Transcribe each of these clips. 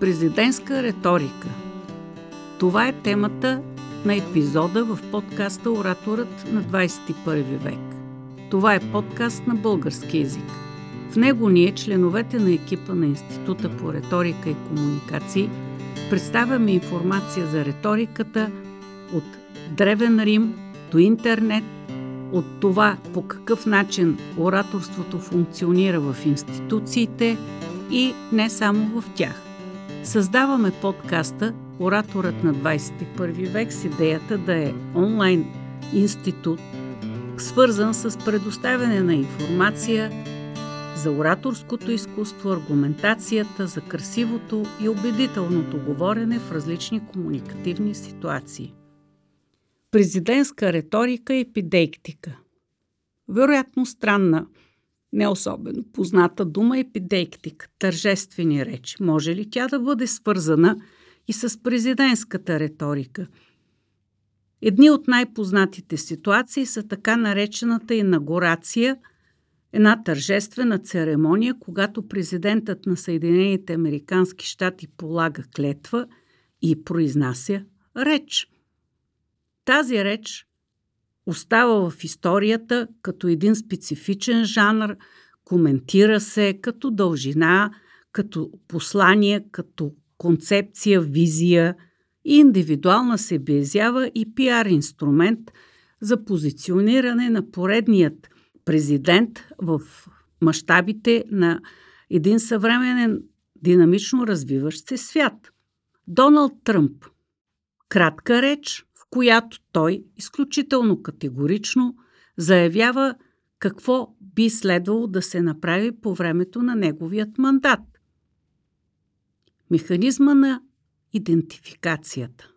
Президентска риторика. Това е темата на епизода в подкаста Ораторът на 21 век. Това е подкаст на български язик. В него ние, членовете на екипа на Института по риторика и комуникации, представяме информация за риториката от Древен Рим до интернет, от това по какъв начин ораторството функционира в институциите и не само в тях. Създаваме подкаста Ораторът на 21 век с идеята да е онлайн институт, свързан с предоставяне на информация за ораторското изкуство, аргументацията, за красивото и убедителното говорене в различни комуникативни ситуации. Президентска риторика и епидейктика. Вероятно странна – не особено позната дума епидейктик, тържествени речи. Може ли тя да бъде свързана и с президентската риторика? Едни от най-познатите ситуации са така наречената инагурация, една тържествена церемония, когато президентът на Съединените Американски щати полага клетва и произнася реч. Тази реч остава в историята като един специфичен жанр, коментира се като дължина, като послание, като концепция, визия и индивидуална се безява и пиар инструмент за позициониране на поредният президент в мащабите на един съвременен динамично развиващ се свят. Доналд Тръмп. Кратка реч, която той изключително категорично заявява какво би следвало да се направи по времето на неговият мандат. Механизма на идентификацията.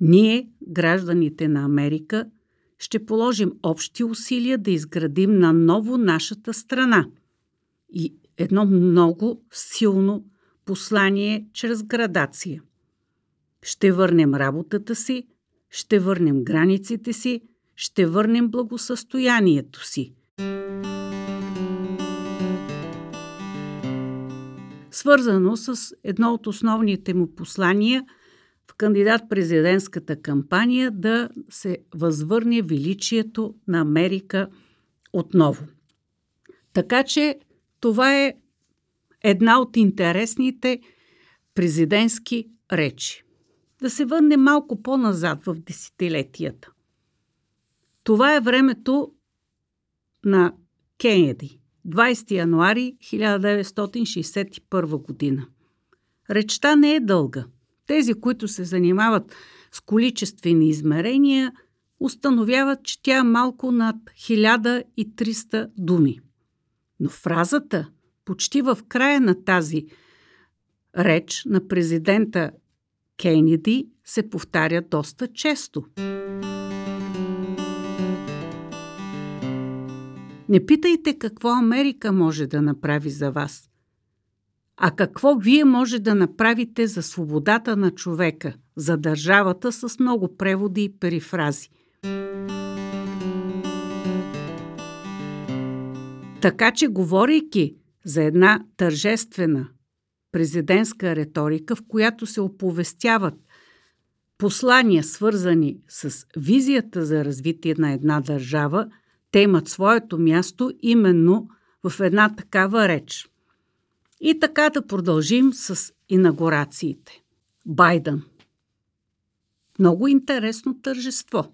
Ние, гражданите на Америка, ще положим общи усилия да изградим на ново нашата страна и едно много силно послание чрез градация. Ще върнем работата си, ще върнем границите си, ще върнем благосъстоянието си. Свързано с едно от основните му послания в кандидат-президентската кампания да се възвърне величието на Америка отново. Така че това е една от интересните президентски речи. Да се върне малко по-назад в десетилетията. Това е времето на Кенеди, 20 януари 1961 година. Речта не е дълга. Тези, които се занимават с количествени измерения, установяват, че тя е малко над 1300 думи. Но фразата почти в края на тази реч на президента Кенеди се повтаря доста често. Не питайте какво Америка може да направи за вас, а какво вие може да направите за свободата на човека, за държавата с много преводи и перифрази. Така че, говорейки за една тържествена президентска риторика, в която се оповестяват послания, свързани с визията за развитие на една държава, те имат своето място именно в една такава реч. И така да продължим с инаугурациите. Байден. Много интересно тържество.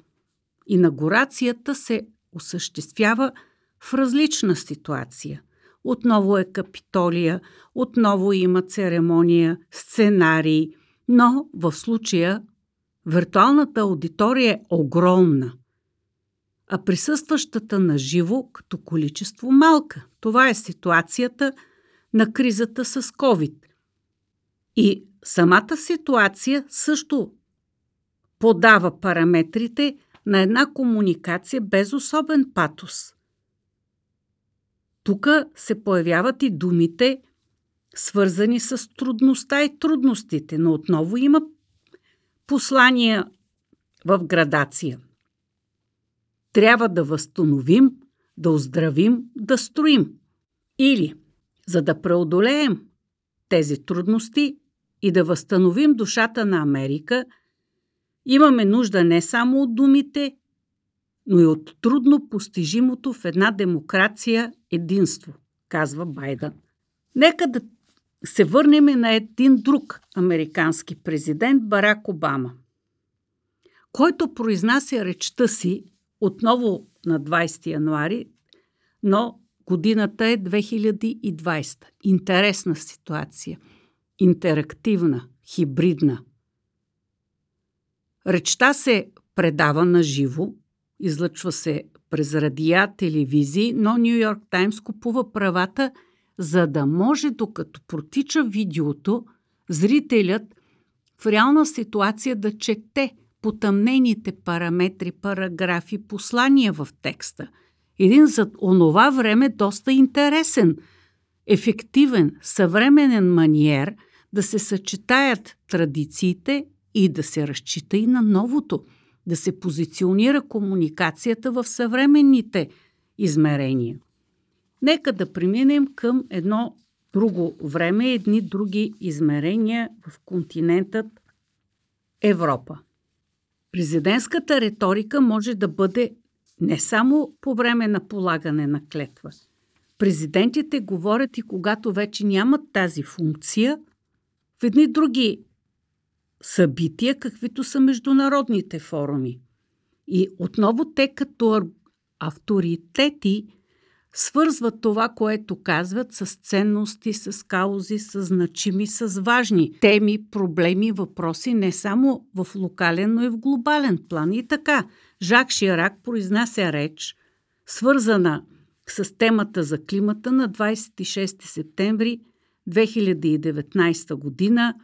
Инаугурацията се осъществява в различна ситуация – отново е Капитолия, отново има церемония, сценарий, но в случая виртуалната аудитория е огромна, а присъстващата на живо като количество малка. Това е ситуацията на кризата с COVID. И самата ситуация също подава параметрите на една комуникация без особен патос – тук се появяват и думите, свързани с трудността и трудностите, но отново има послания в градация. Трябва да възстановим, да оздравим, да строим. Или, за да преодолеем тези трудности и да възстановим душата на Америка, имаме нужда не само от думите, но и от трудно постижимото в една демокрация единство, казва Байден. Нека да се върнем на един друг американски президент Барак Обама, който произнася речта си отново на 20 януари, но годината е 2020. Интересна ситуация. Интерактивна, хибридна. Речта се предава на живо, излъчва се през радиа, телевизии, но Нью Йорк Таймс купува правата – за да може докато протича видеото, зрителят в реална ситуация да чете потъмнените параметри, параграфи, послания в текста. Един за онова време доста интересен, ефективен, съвременен маниер да се съчетаят традициите и да се разчита и на новото, да се позиционира комуникацията в съвременните измерения. Нека да преминем към едно друго време, едни други измерения в континентът Европа. Президентската риторика може да бъде не само по време на полагане на клетва. Президентите говорят и когато вече нямат тази функция в едни други събития, каквито са международните форуми. И отново те като авторитети свързват това, което казват с ценности, с каузи, с значими, с важни теми, проблеми, въпроси, не само в локален, но и в глобален план. И така, Жак Ширак произнася реч, свързана с темата за климата на 26 септември 2019 година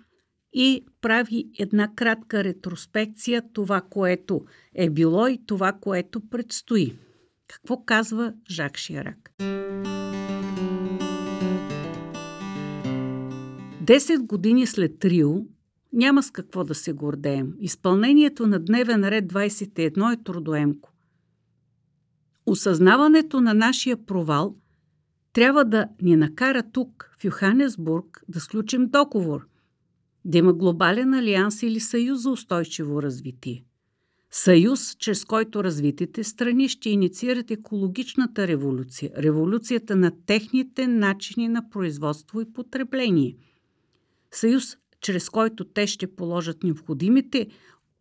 и прави една кратка ретроспекция това, което е било и това, което предстои. Какво казва Жак Ширак? Десет години след Рио няма с какво да се гордеем. Изпълнението на дневен ред 21 е трудоемко. Осъзнаването на нашия провал трябва да ни накара тук, в Йоханесбург, да сключим договор, да има глобален алианс или съюз за устойчиво развитие. Съюз, чрез който развитите страни ще инициират екологичната революция, революцията на техните начини на производство и потребление. Съюз, чрез който те ще положат необходимите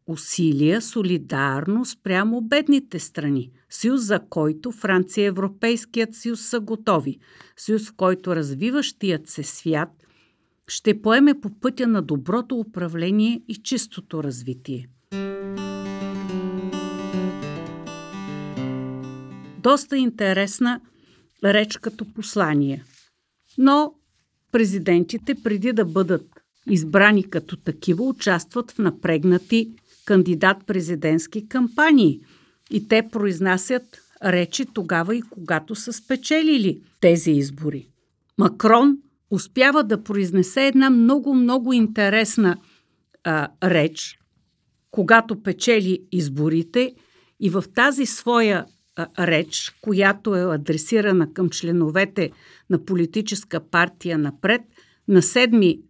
усилия солидарно спрямо бедните страни. Съюз, за който Франция и Европейският съюз са готови. Съюз, в който развиващият се свят ще поеме по пътя на доброто управление и чистото развитие. доста интересна реч като послание. Но президентите, преди да бъдат избрани като такива, участват в напрегнати кандидат-президентски кампании. И те произнасят речи тогава и когато са спечелили тези избори. Макрон успява да произнесе една много-много интересна а, реч, когато печели изборите и в тази своя реч, която е адресирана към членовете на политическа партия напред, на 7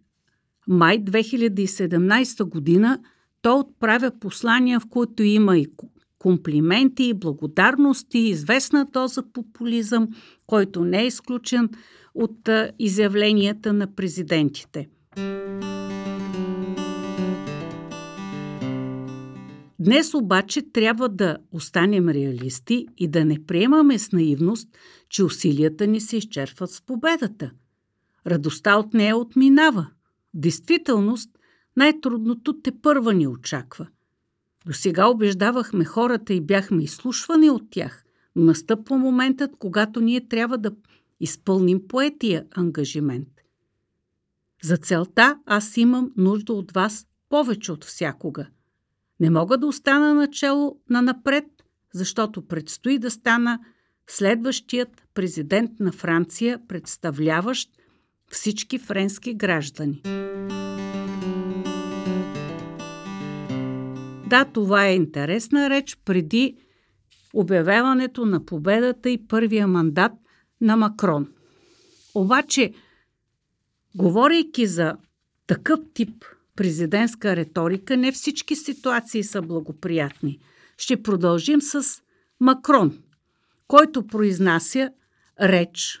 май 2017 година то отправя послания, в които има и комплименти, благодарности, известна доза популизъм, който не е изключен от изявленията на президентите. Днес обаче трябва да останем реалисти и да не приемаме с наивност, че усилията ни се изчерпват с победата. Радостта от нея отминава. В действителност най-трудното те първа ни очаква. До сега убеждавахме хората и бяхме изслушвани от тях, но настъпва моментът, когато ние трябва да изпълним поетия ангажимент. За целта аз имам нужда от вас повече от всякога – не мога да остана начало на напред, защото предстои да стана следващият президент на Франция, представляващ всички френски граждани. Да, това е интересна реч преди обявяването на победата и първия мандат на Макрон. Обаче, говорейки за такъв тип президентска риторика, не всички ситуации са благоприятни. Ще продължим с Макрон, който произнася реч.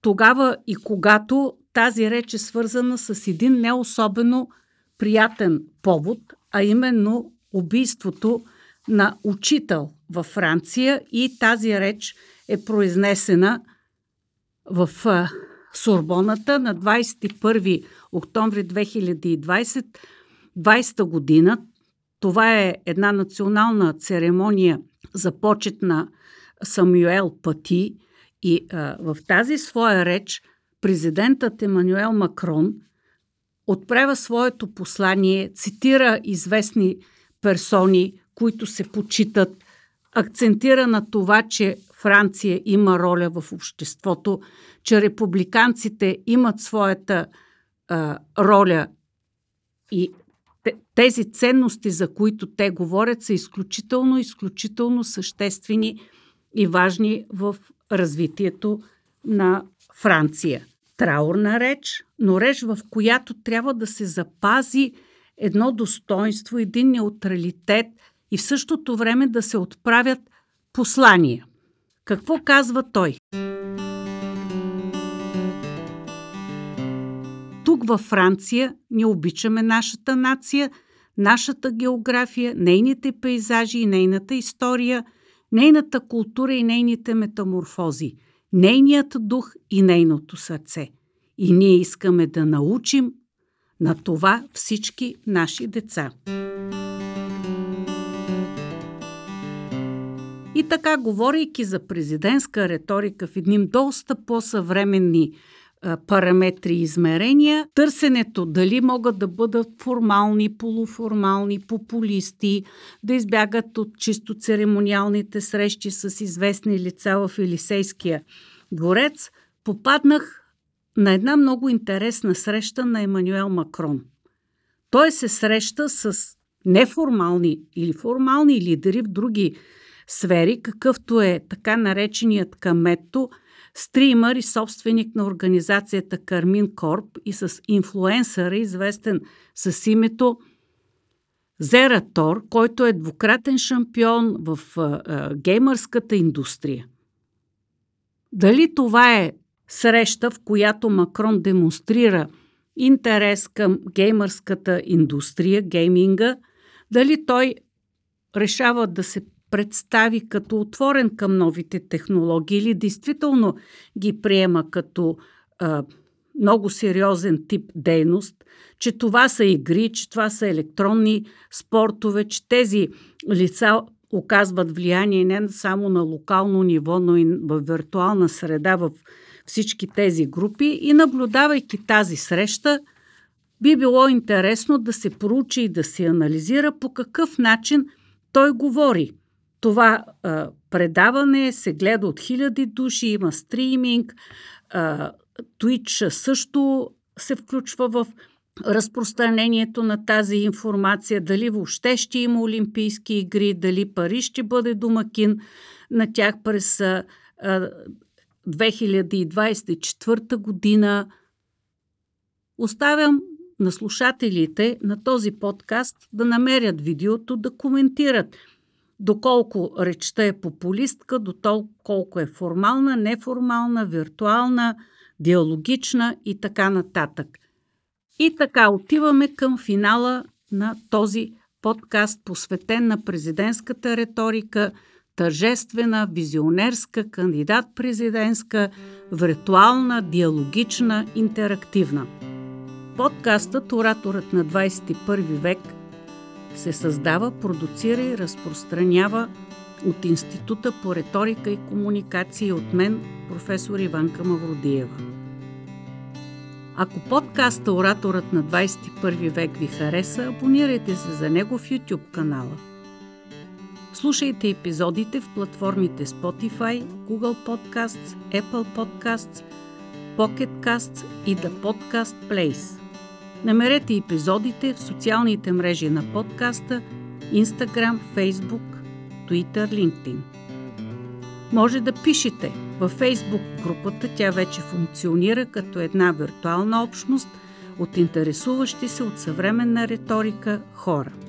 Тогава и когато тази реч е свързана с един не особено приятен повод, а именно убийството на учител във Франция и тази реч е произнесена в Сорбоната на 21 октомври 2020 20 година. Това е една национална церемония за почет на Самюел Пати и а, в тази своя реч президентът Емануел Макрон отправя своето послание, цитира известни персони, които се почитат, акцентира на това, че Франция има роля в обществото, че републиканците имат своята а, роля и тези ценности, за които те говорят, са изключително, изключително съществени и важни в развитието на Франция. Траурна реч, но реч, в която трябва да се запази едно достоинство, един неутралитет и в същото време да се отправят послания. Какво казва той? Тук във Франция ние обичаме нашата нация, нашата география, нейните пейзажи и нейната история, нейната култура и нейните метаморфози, нейният дух и нейното сърце. И ние искаме да научим на това всички наши деца. И така, говорейки за президентска риторика в едним доста по-съвременни параметри и измерения, търсенето дали могат да бъдат формални, полуформални, популисти, да избягат от чисто церемониалните срещи с известни лица в Елисейския дворец, попаднах на една много интересна среща на Емануел Макрон. Той се среща с неформални или формални лидери в други сфери, какъвто е така нареченият Камето, стримър и собственик на организацията Кармин Корп и с инфлуенсър, известен с името Зератор, който е двукратен шампион в а, а, геймърската индустрия. Дали това е среща, в която Макрон демонстрира интерес към геймърската индустрия, гейминга, дали той решава да се представи като отворен към новите технологии или действително ги приема като а, много сериозен тип дейност, че това са игри, че това са електронни спортове, че тези лица оказват влияние не само на локално ниво, но и в виртуална среда в всички тези групи и наблюдавайки тази среща, би било интересно да се проучи и да се анализира по какъв начин той говори. Това а, предаване се гледа от хиляди души, има стриминг, а, Twitch също се включва в разпространението на тази информация, дали въобще ще има Олимпийски игри, дали Париж ще бъде домакин на тях през а, 2024 година. Оставям на слушателите на този подкаст да намерят видеото, да коментират доколко речта е популистка, до колко е формална, неформална, виртуална, диалогична и така нататък. И така отиваме към финала на този подкаст, посветен на президентската риторика – тържествена, визионерска, кандидат-президентска, виртуална, диалогична, интерактивна. Подкастът Ораторът на 21 век се създава, продуцира и разпространява от Института по риторика и комуникации от мен, професор Иванка Мавродиева. Ако подкаста Ораторът на 21 век ви хареса, абонирайте се за него в YouTube канала – Слушайте епизодите в платформите Spotify, Google Podcasts, Apple Podcasts, Pocket Casts и The Podcast Place. Намерете епизодите в социалните мрежи на подкаста Instagram, Facebook, Twitter, LinkedIn. Може да пишете Във Фейсбук групата тя вече функционира като една виртуална общност от интересуващи се от съвременна риторика хора –